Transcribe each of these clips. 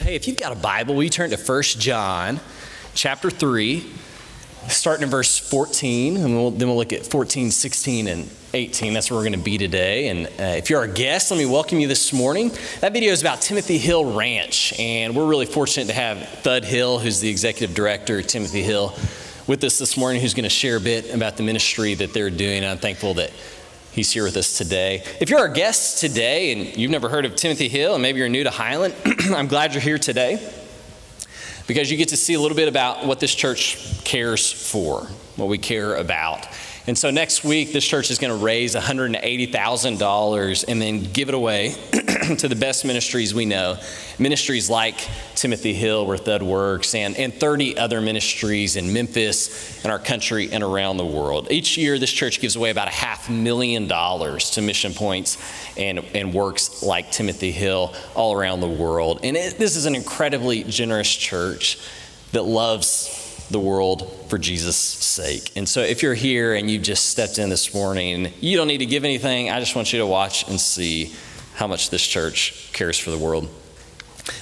Hey, if you've got a Bible, you turn to 1 John chapter 3, starting in verse 14, and we'll, then we'll look at 14, 16, and 18. That's where we're going to be today. And uh, if you're our guest, let me welcome you this morning. That video is about Timothy Hill Ranch, and we're really fortunate to have Thad Hill, who's the executive director Timothy Hill, with us this morning, who's going to share a bit about the ministry that they're doing. I'm thankful that He's here with us today. If you're our guest today and you've never heard of Timothy Hill and maybe you're new to Highland, I'm glad you're here today because you get to see a little bit about what this church cares for, what we care about. And so next week, this church is going to raise $180,000 and then give it away to the best ministries we know. Ministries like Timothy Hill, where Thad works, and, and 30 other ministries in Memphis, in our country, and around the world. Each year, this church gives away about a half million dollars to mission points and, and works like Timothy Hill all around the world. And it, this is an incredibly generous church that loves the world for Jesus' sake. And so if you're here and you just stepped in this morning, you don't need to give anything. I just want you to watch and see how much this church cares for the world.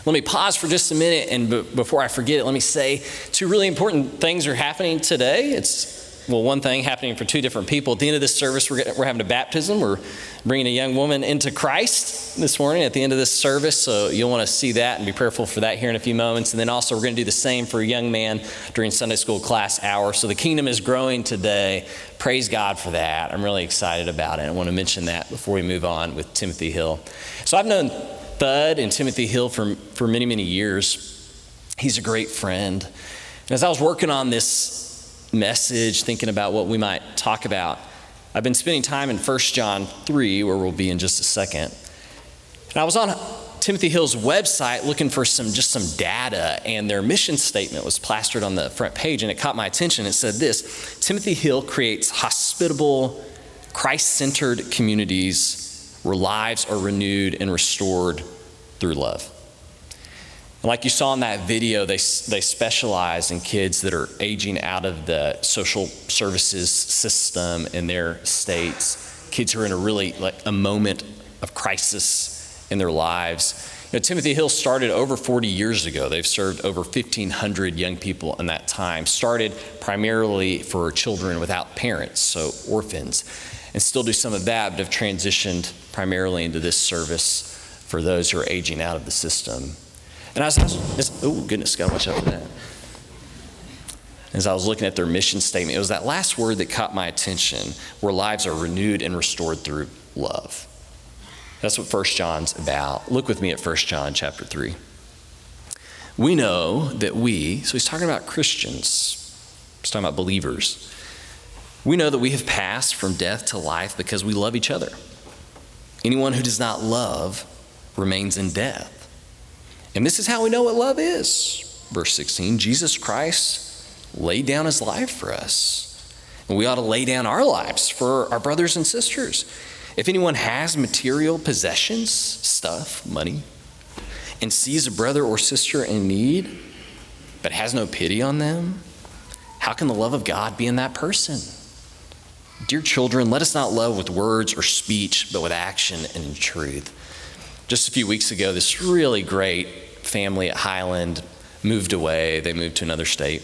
Let me pause for just a minute, and b- before I forget it, let me say two really important things are happening today. It's well, one thing happening for two different people. At the end of this service, we're, we're having a baptism. We're bringing a young woman into Christ this morning at the end of this service. So you'll want to see that and be prayerful for that here in a few moments. And then also, we're going to do the same for a young man during Sunday school class hour. So the kingdom is growing today. Praise God for that. I'm really excited about it. I want to mention that before we move on with Timothy Hill. So I've known Thad and Timothy Hill for, for many, many years. He's a great friend. And as I was working on this message, thinking about what we might talk about, I've been spending time in 1 John 3, where we'll be in just a second. And I was on Timothy Hill's website looking for some just some data, and their mission statement was plastered on the front page, and it caught my attention. It said this Timothy Hill creates hospitable, Christ centered communities where lives are renewed and restored through love. And like you saw in that video, they, they specialize in kids that are aging out of the social services system in their states, kids who are in a really like a moment of crisis in their lives. You know, Timothy Hill started over 40 years ago. They've served over 1,500 young people in that time. Started primarily for children without parents, so orphans, and still do some of that, but have transitioned primarily into this service for those who are aging out of the system. And I was, I was oh goodness, gotta watch out for that. As I was looking at their mission statement, it was that last word that caught my attention, where lives are renewed and restored through love. That's what 1 John's about. Look with me at 1 John chapter 3. We know that we, so he's talking about Christians, he's talking about believers. We know that we have passed from death to life because we love each other. Anyone who does not love remains in death. And this is how we know what love is. Verse 16 Jesus Christ laid down his life for us. And we ought to lay down our lives for our brothers and sisters. If anyone has material possessions, stuff, money, and sees a brother or sister in need, but has no pity on them, how can the love of God be in that person? Dear children, let us not love with words or speech, but with action and in truth. Just a few weeks ago, this really great family at Highland moved away. They moved to another state.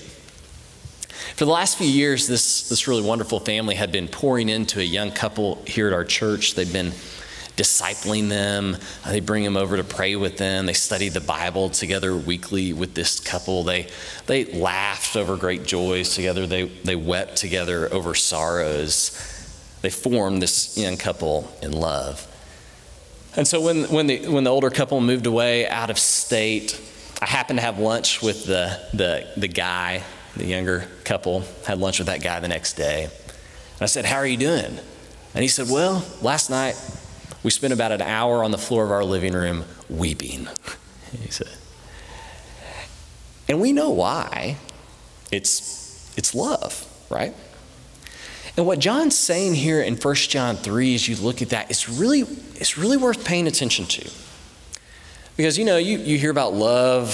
For the last few years, this, this really wonderful family had been pouring into a young couple here at our church. They've been discipling them. They bring them over to pray with them. They study the Bible together weekly with this couple. They, they laughed over great joys together. They, they wept together over sorrows. They formed this young couple in love. And so when, when, the, when the older couple moved away out of state, I happened to have lunch with the, the, the guy, the younger couple, had lunch with that guy the next day. And I said, How are you doing? And he said, Well, last night we spent about an hour on the floor of our living room weeping. He said. And we know why. It's, it's love, right? And what John's saying here in 1 John 3, as you look at that, it's really, it's really worth paying attention to. Because, you know, you, you hear about love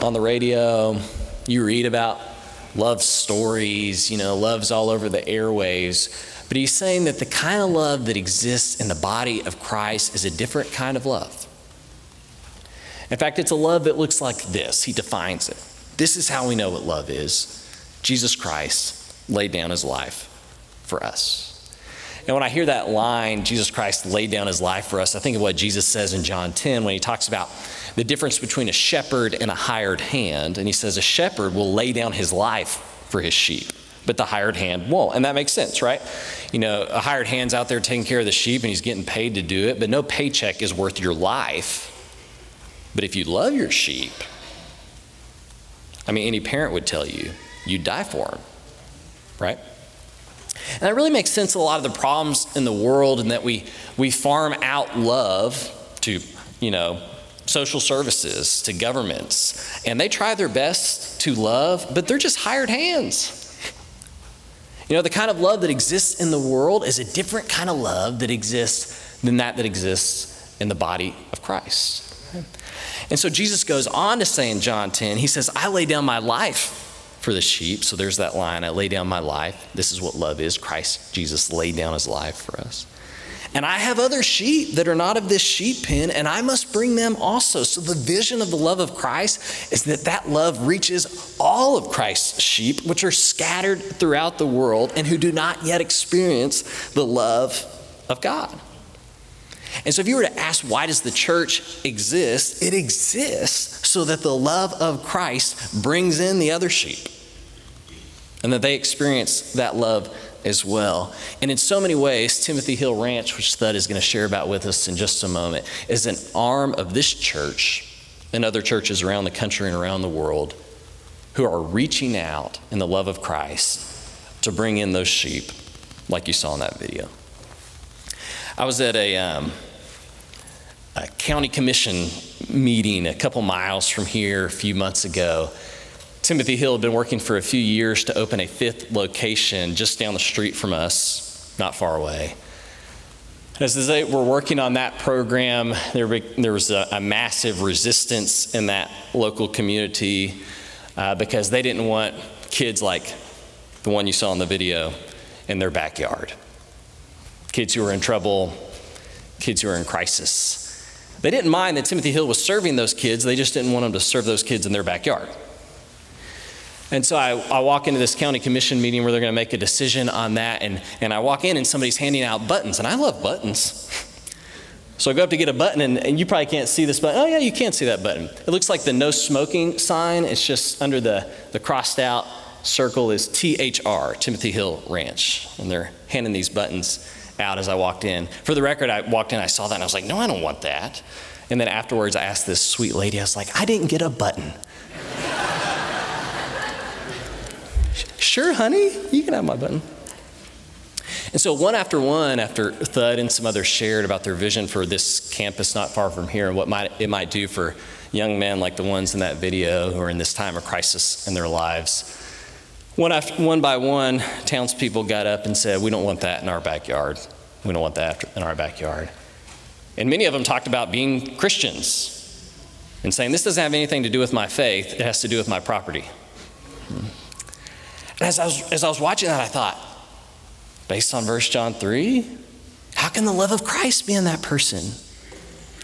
on the radio, you read about love stories, you know, love's all over the airwaves. But he's saying that the kind of love that exists in the body of Christ is a different kind of love. In fact, it's a love that looks like this. He defines it. This is how we know what love is Jesus Christ laid down his life for us. And when I hear that line, Jesus Christ laid down his life for us, I think of what Jesus says in John 10 when he talks about the difference between a shepherd and a hired hand. And he says, A shepherd will lay down his life for his sheep, but the hired hand won't. And that makes sense, right? You know, a hired hand's out there taking care of the sheep and he's getting paid to do it, but no paycheck is worth your life. But if you love your sheep, I mean, any parent would tell you, you'd die for them, right? And that really makes sense of a lot of the problems in the world and that we, we farm out love to, you know, social services, to governments. And they try their best to love, but they're just hired hands. You know, the kind of love that exists in the world is a different kind of love that exists than that that exists in the body of Christ. And so Jesus goes on to say in John 10, he says, I lay down my life for the sheep. So there's that line I lay down my life. This is what love is. Christ Jesus laid down his life for us. And I have other sheep that are not of this sheep pen, and I must bring them also. So the vision of the love of Christ is that that love reaches all of Christ's sheep, which are scattered throughout the world and who do not yet experience the love of God. And so if you were to ask why does the church exist, it exists so that the love of Christ brings in the other sheep and that they experience that love as well. And in so many ways, Timothy Hill Ranch, which Thad is going to share about with us in just a moment, is an arm of this church and other churches around the country and around the world who are reaching out in the love of Christ to bring in those sheep, like you saw in that video. I was at a, um, a county commission meeting a couple miles from here a few months ago Timothy Hill had been working for a few years to open a fifth location just down the street from us, not far away. As they were working on that program, there, there was a, a, massive resistance in that local community uh, because they didn't want kids like the one you saw in the video in their backyard. Kids who were in trouble, kids who were in crisis. They didn't mind that Timothy Hill was serving those kids, they just didn't want him to serve those kids in their backyard. And so I, I, walk into this county commission meeting where they're going to make a decision on that. And, and I walk in and somebody's handing out buttons. And I love buttons. So I go up to get a button, and, and you probably can't see this button. Oh, yeah, you can't see that button. It looks like the no smoking sign. It's just under the, the crossed out circle is THR, Timothy Hill Ranch. And they're handing these buttons out as I walked in. For the record, I walked in, I saw that, and I was like, no, I don't want that. And then afterwards, I asked this sweet lady, I was like, I didn't get a button. Sure, honey, you can have my button. And so, one after one, after Thad and some others shared about their vision for this campus not far from here and what might, it might do for young men like the ones in that video who are in this time of crisis in their lives, one, after, one by one, townspeople got up and said, We don't want that in our backyard. We don't want that in our backyard. And many of them talked about being Christians and saying, This doesn't have anything to do with my faith, it has to do with my property. And as I was, as I was watching that, I thought, based on verse John 3, how can the love of Christ be in that person?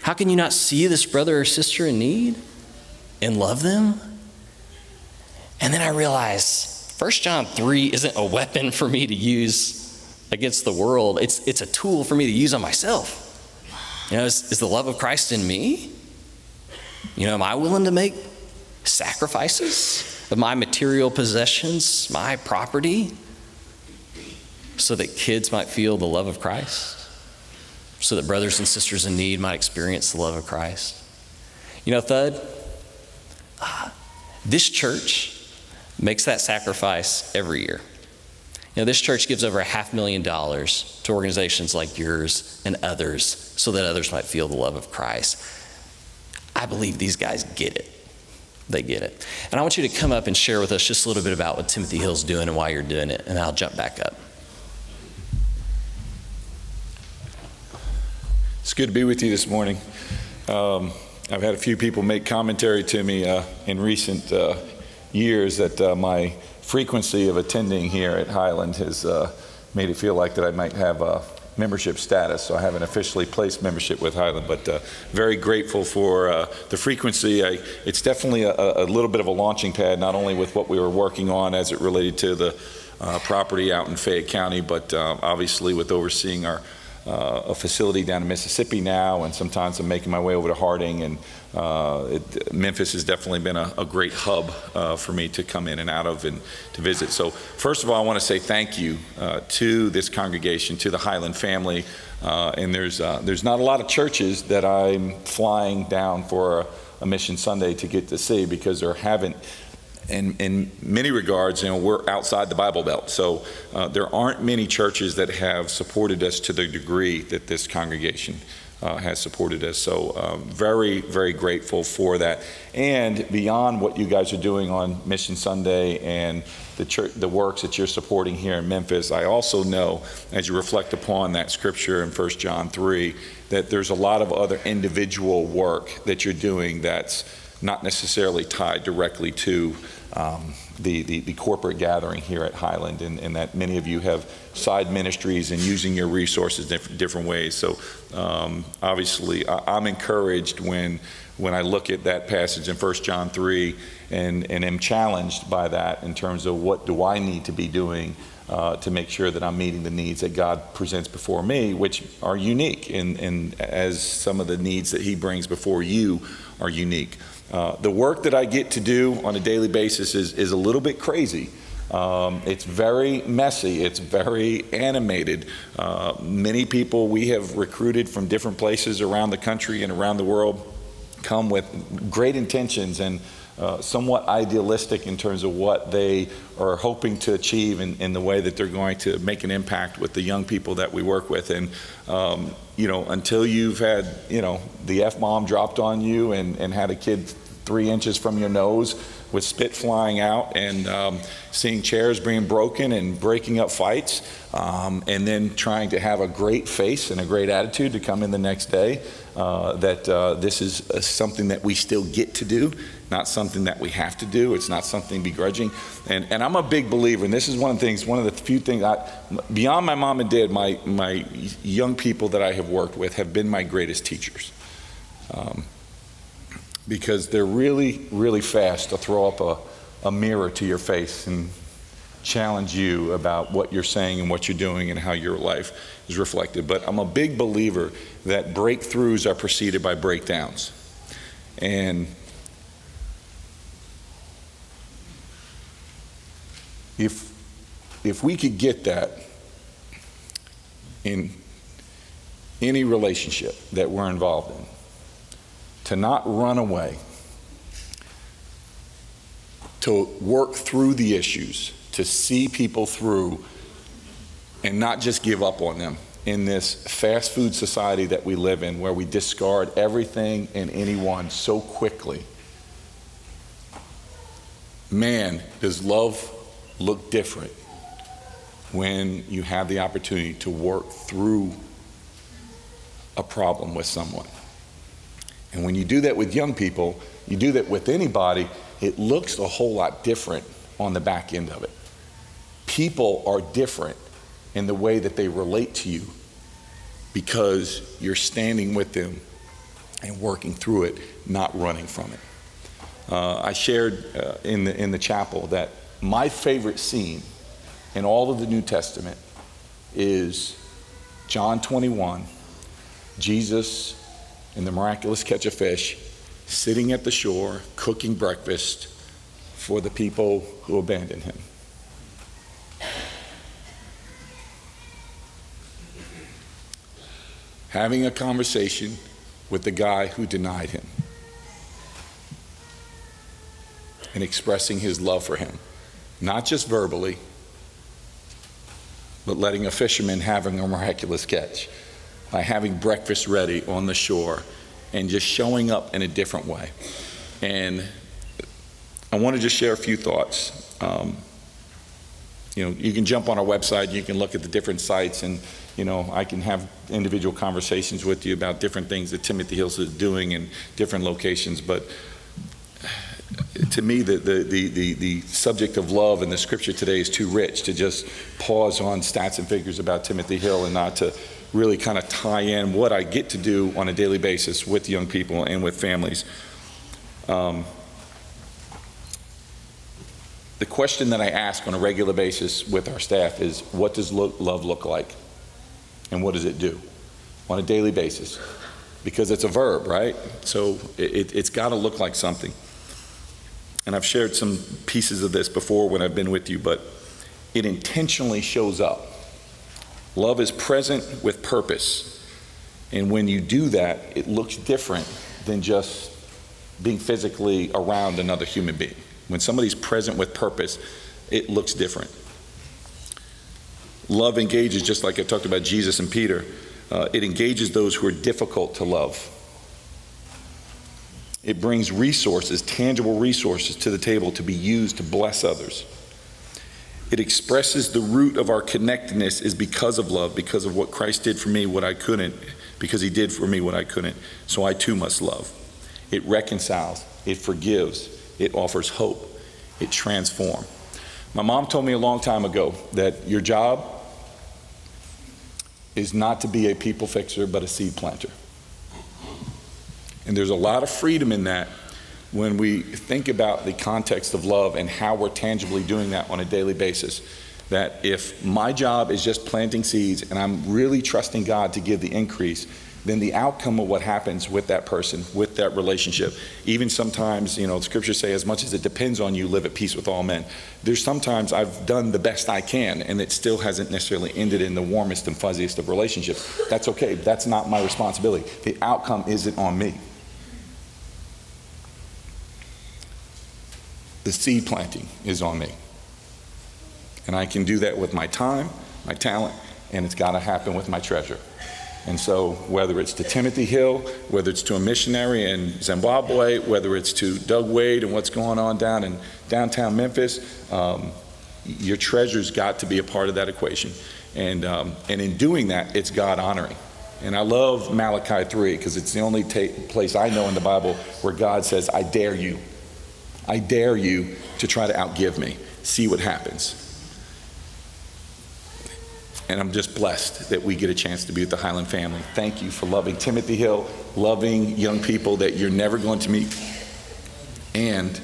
How can you not see this brother or sister in need and love them? And then I realized 1 John 3 isn't a weapon for me to use against the world, it's, it's a tool for me to use on myself. You know, is, is the love of Christ in me? You know, am I willing to make sacrifices? of my material possessions, my property, so that kids might feel the love of Christ, so that brothers and sisters in need might experience the love of Christ. You know, Thad, uh, this church makes that sacrifice every year. You know, this church gives over a half million dollars to organizations like yours and others so that others might feel the love of Christ. I believe these guys get it they get it. And I want you to come up and share with us just a little bit about what Timothy Hill's doing and why you're doing it, and I'll jump back up. It's good to be with you this morning. Um, I've had a few people make commentary to me uh, in recent uh, years that uh, my frequency of attending here at Highland has uh, made it feel like that I might have a, membership status, so I haven't officially placed membership with Highland, but uh, very grateful for uh, the frequency. I, it's definitely a, a little bit of a launching pad, not only with what we were working on as it related to the uh, property out in Fayette County, but uh, obviously with overseeing our uh, a facility down in Mississippi now, and sometimes I'm making my way over to Harding. And uh, it, Memphis has definitely been a, a great hub uh, for me to come in and out of and to visit. So, first of all, I want to say thank you uh, to this congregation, to the Highland family. Uh, and there's uh, there's not a lot of churches that I'm flying down for a, a Mission Sunday to get to see because there haven't in, in many regards, you know, we're outside the Bible Belt. So uh, there aren't many churches that have supported us to the degree that this congregation uh, has supported us. So um, very, very grateful for that. And beyond what you guys are doing on Mission Sunday and the church, the works that you're supporting here in Memphis, I also know, as you reflect upon that scripture in 1 John 3, that there's a lot of other individual work that you're doing that's not necessarily tied directly to um, the, the, the, corporate gathering here at Highland, and, and, that many of you have side ministries and using your resources different, different ways. So, um, obviously, I, am encouraged when when I look at that passage in 1 John 3 and, and am challenged by that in terms of what do I need to be doing uh, to make sure that I'm meeting the needs that God presents before me, which are unique, and, and as some of the needs that He brings before you are unique. Uh, the work that I get to do on a daily basis is, is a little bit crazy. Um, it's very messy. It's very animated. Uh, many people we have recruited from different places around the country and around the world come with great intentions and uh, somewhat idealistic in terms of what they are hoping to achieve in, in, the way that they're going to make an impact with the young people that we work with. And, um, you know, until you've had, you know, the F bomb dropped on you and, and had a kid three inches from your nose with spit flying out and um, seeing chairs being broken and breaking up fights, um, and then trying to have a great face and a great attitude to come in the next day. Uh, that uh, this is uh, something that we still get to do, not something that we have to do. It's not something begrudging. And, and I'm a big believer, and this is one of the things, one of the few things, I, beyond my mom and dad, my, my young people that I have worked with have been my greatest teachers. Um, because they're really, really fast to throw up a, a mirror to your face and challenge you about what you're saying and what you're doing and how your life is reflected. But I'm a big believer that breakthroughs are preceded by breakdowns. And if, if we could get that in any relationship that we're involved in, to not run away, to work through the issues, to see people through, and not just give up on them in this fast food society that we live in where we discard everything and anyone so quickly. Man, does love look different when you have the opportunity to work through a problem with someone. And when you do that with young people, you do that with anybody, it looks a whole lot different on the back end of it. People are different in the way that they relate to you because you're standing with them and working through it, not running from it. Uh, I shared uh, in, the, in the chapel that my favorite scene in all of the New Testament is John 21, Jesus in the miraculous catch of fish, sitting at the shore, cooking breakfast for the people who abandoned him. Having a conversation with the guy who denied him and expressing his love for him, not just verbally, but letting a fisherman having a miraculous catch by having breakfast ready on the shore and just showing up in a different way. And I want to just share a few thoughts. Um, you know, you can jump on our website, you can look at the different sites, and you know, I can have individual conversations with you about different things that Timothy Hills is doing in different locations. But to me, the, the, the, the, the subject of love in the scripture today is too rich to just pause on stats and figures about Timothy Hill and not to really kind of tie in what I get to do on a daily basis with young people and with families. Um, the question that I ask on a regular basis with our staff is what does lo- love look like? And what does it do on a daily basis? Because it's a verb, right? So it, it's got to look like something. And I've shared some pieces of this before when I've been with you, but it intentionally shows up. Love is present with purpose. And when you do that, it looks different than just being physically around another human being. When somebody's present with purpose, it looks different. Love engages, just like I talked about Jesus and Peter, uh, it engages those who are difficult to love. It brings resources, tangible resources, to the table to be used to bless others. It expresses the root of our connectedness is because of love, because of what Christ did for me, what I couldn't, because he did for me what I couldn't. So I too must love. It reconciles, it forgives, it offers hope, it transforms. My mom told me a long time ago that your job is not to be a people fixer, but a seed planter. And there's a lot of freedom in that when we think about the context of love and how we're tangibly doing that on a daily basis. That if my job is just planting seeds and I'm really trusting God to give the increase, then the outcome of what happens with that person, with that relationship, even sometimes, you know, the scriptures say, as much as it depends on you, live at peace with all men. There's sometimes I've done the best I can, and it still hasn't necessarily ended in the warmest and fuzziest of relationships. That's okay. That's not my responsibility. The outcome isn't on me. The seed planting is on me. And I can do that with my time, my talent, and it's got to happen with my treasure. And so, whether it's to Timothy Hill, whether it's to a missionary in Zimbabwe, whether it's to Doug Wade and what's going on down in downtown Memphis, um, your treasure's got to be a part of that equation. And, um, and in doing that, it's God honoring. And I love Malachi 3 because it's the only ta- place I know in the Bible where God says, I dare you. I dare you to try to outgive me. See what happens. And I'm just blessed that we get a chance to be with the Highland family. Thank you for loving Timothy Hill, loving young people that you're never going to meet. And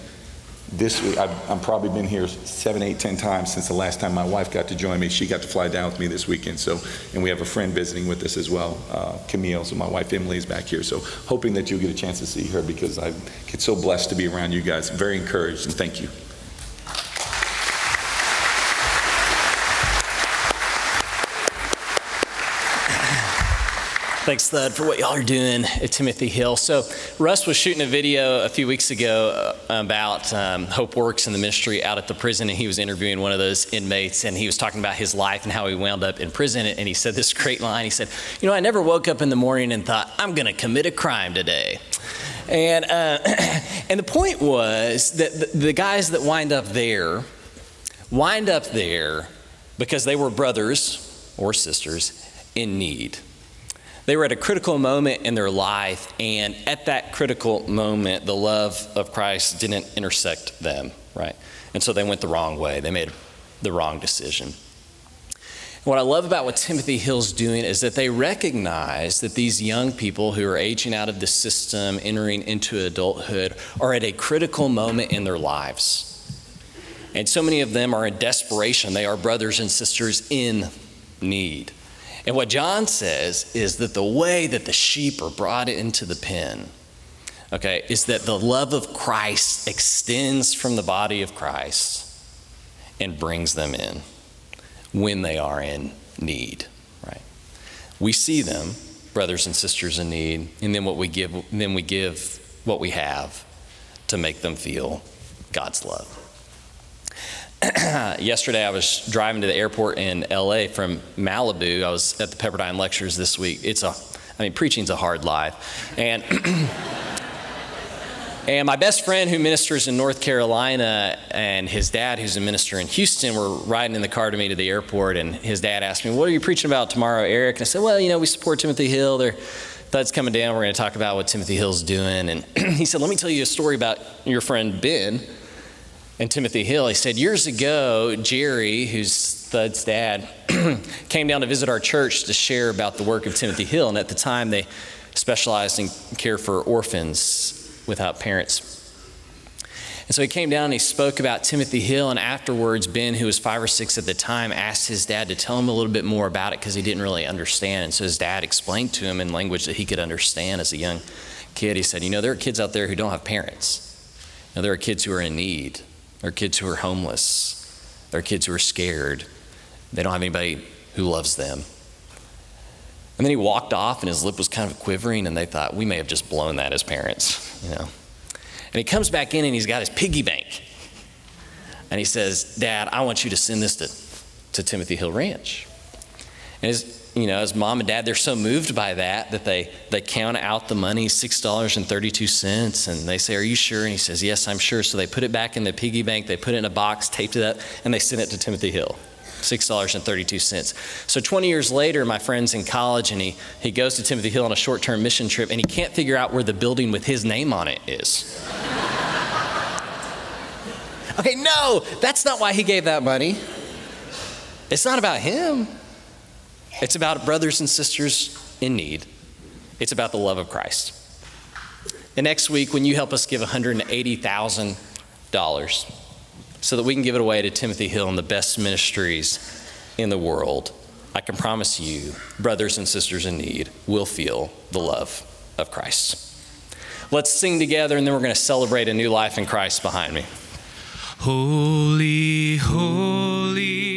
this week, I've, I've probably been here seven, eight, ten times since the last time my wife got to join me. She got to fly down with me this weekend. So, and we have a friend visiting with us as well, uh, Camille. So my wife Emily is back here. So hoping that you'll get a chance to see her because I get so blessed to be around you guys. Very encouraged and thank you. Thanks, Thad, for what y'all are doing at Timothy Hill. So, Russ was shooting a video a few weeks ago uh, about um, Hope Works and the ministry out at the prison, and he was interviewing one of those inmates, and he was talking about his life and how he wound up in prison. And he said this great line. He said, "You know, I never woke up in the morning and thought I'm going to commit a crime today." And uh, and the point was that the, the guys that wind up there wind up there because they were brothers or sisters in need. They were at a critical moment in their life, and at that critical moment, the love of Christ didn't intersect them, right? And so they went the wrong way. They made the wrong decision. What I love about what Timothy Hill's doing is that they recognize that these young people who are aging out of the system, entering into adulthood, are at a critical moment in their lives. And so many of them are in desperation. They are brothers and sisters in need. And what John says is that the way that the sheep are brought into the pen, okay, is that the love of Christ extends from the body of Christ and brings them in when they are in need, right? We see them, brothers and sisters in need, and then what we give, then we give what we have to make them feel God's love. yesterday I was driving to the airport in LA from Malibu. I was at the Pepperdine Lectures this week. It's a, I mean, preaching's a hard life. And, and my best friend who ministers in North Carolina and his dad, who's a minister in Houston, were riding in the car to me to the airport. And his dad asked me, What are you preaching about tomorrow, Eric? And I said, Well, you know, we support Timothy Hill. They're, Thad's coming down. We're going to talk about what Timothy Hill's doing. And he said, Let me tell you a story about your friend Ben and Timothy Hill. He said, Years ago, Jerry, who's Thad's dad, came down to visit our church to share about the work of Timothy Hill. And at the time, they specialized in care for orphans without parents. And so he came down and he spoke about Timothy Hill. And afterwards, Ben, who was five or six at the time, asked his dad to tell him a little bit more about it because he didn't really understand. And so his dad explained to him in language that he could understand as a young kid. He said, You know, there are kids out there who don't have parents. Know, there are kids who are in need. There are kids who are homeless. There are kids who are scared. They don't have anybody who loves them. And then he walked off and his lip was kind of quivering, and they thought, we may have just blown that as parents, you know. And he comes back in and he's got his piggy bank. And he says, Dad, I want you to send this to, to Timothy Hill Ranch. And his, you know, as mom and dad, they're so moved by that that they, they count out the money, $6.32, and they say, Are you sure? And he says, Yes, I'm sure. So they put it back in the piggy bank, they put it in a box, taped it up, and they sent it to Timothy Hill. $6.32. So 20 years later, my friend's in college and he, he goes to Timothy Hill on a short term mission trip and he can't figure out where the building with his name on it is. okay, no, that's not why he gave that money. It's not about him, it's about brothers and sisters in need, it's about the love of Christ. And next week, when you help us give $180,000, so that we can give it away to Timothy Hill and the best ministries in the world. I can promise you, brothers and sisters in need will feel the love of Christ. Let's sing together, and then we're going to celebrate a new life in Christ behind me. Holy, holy.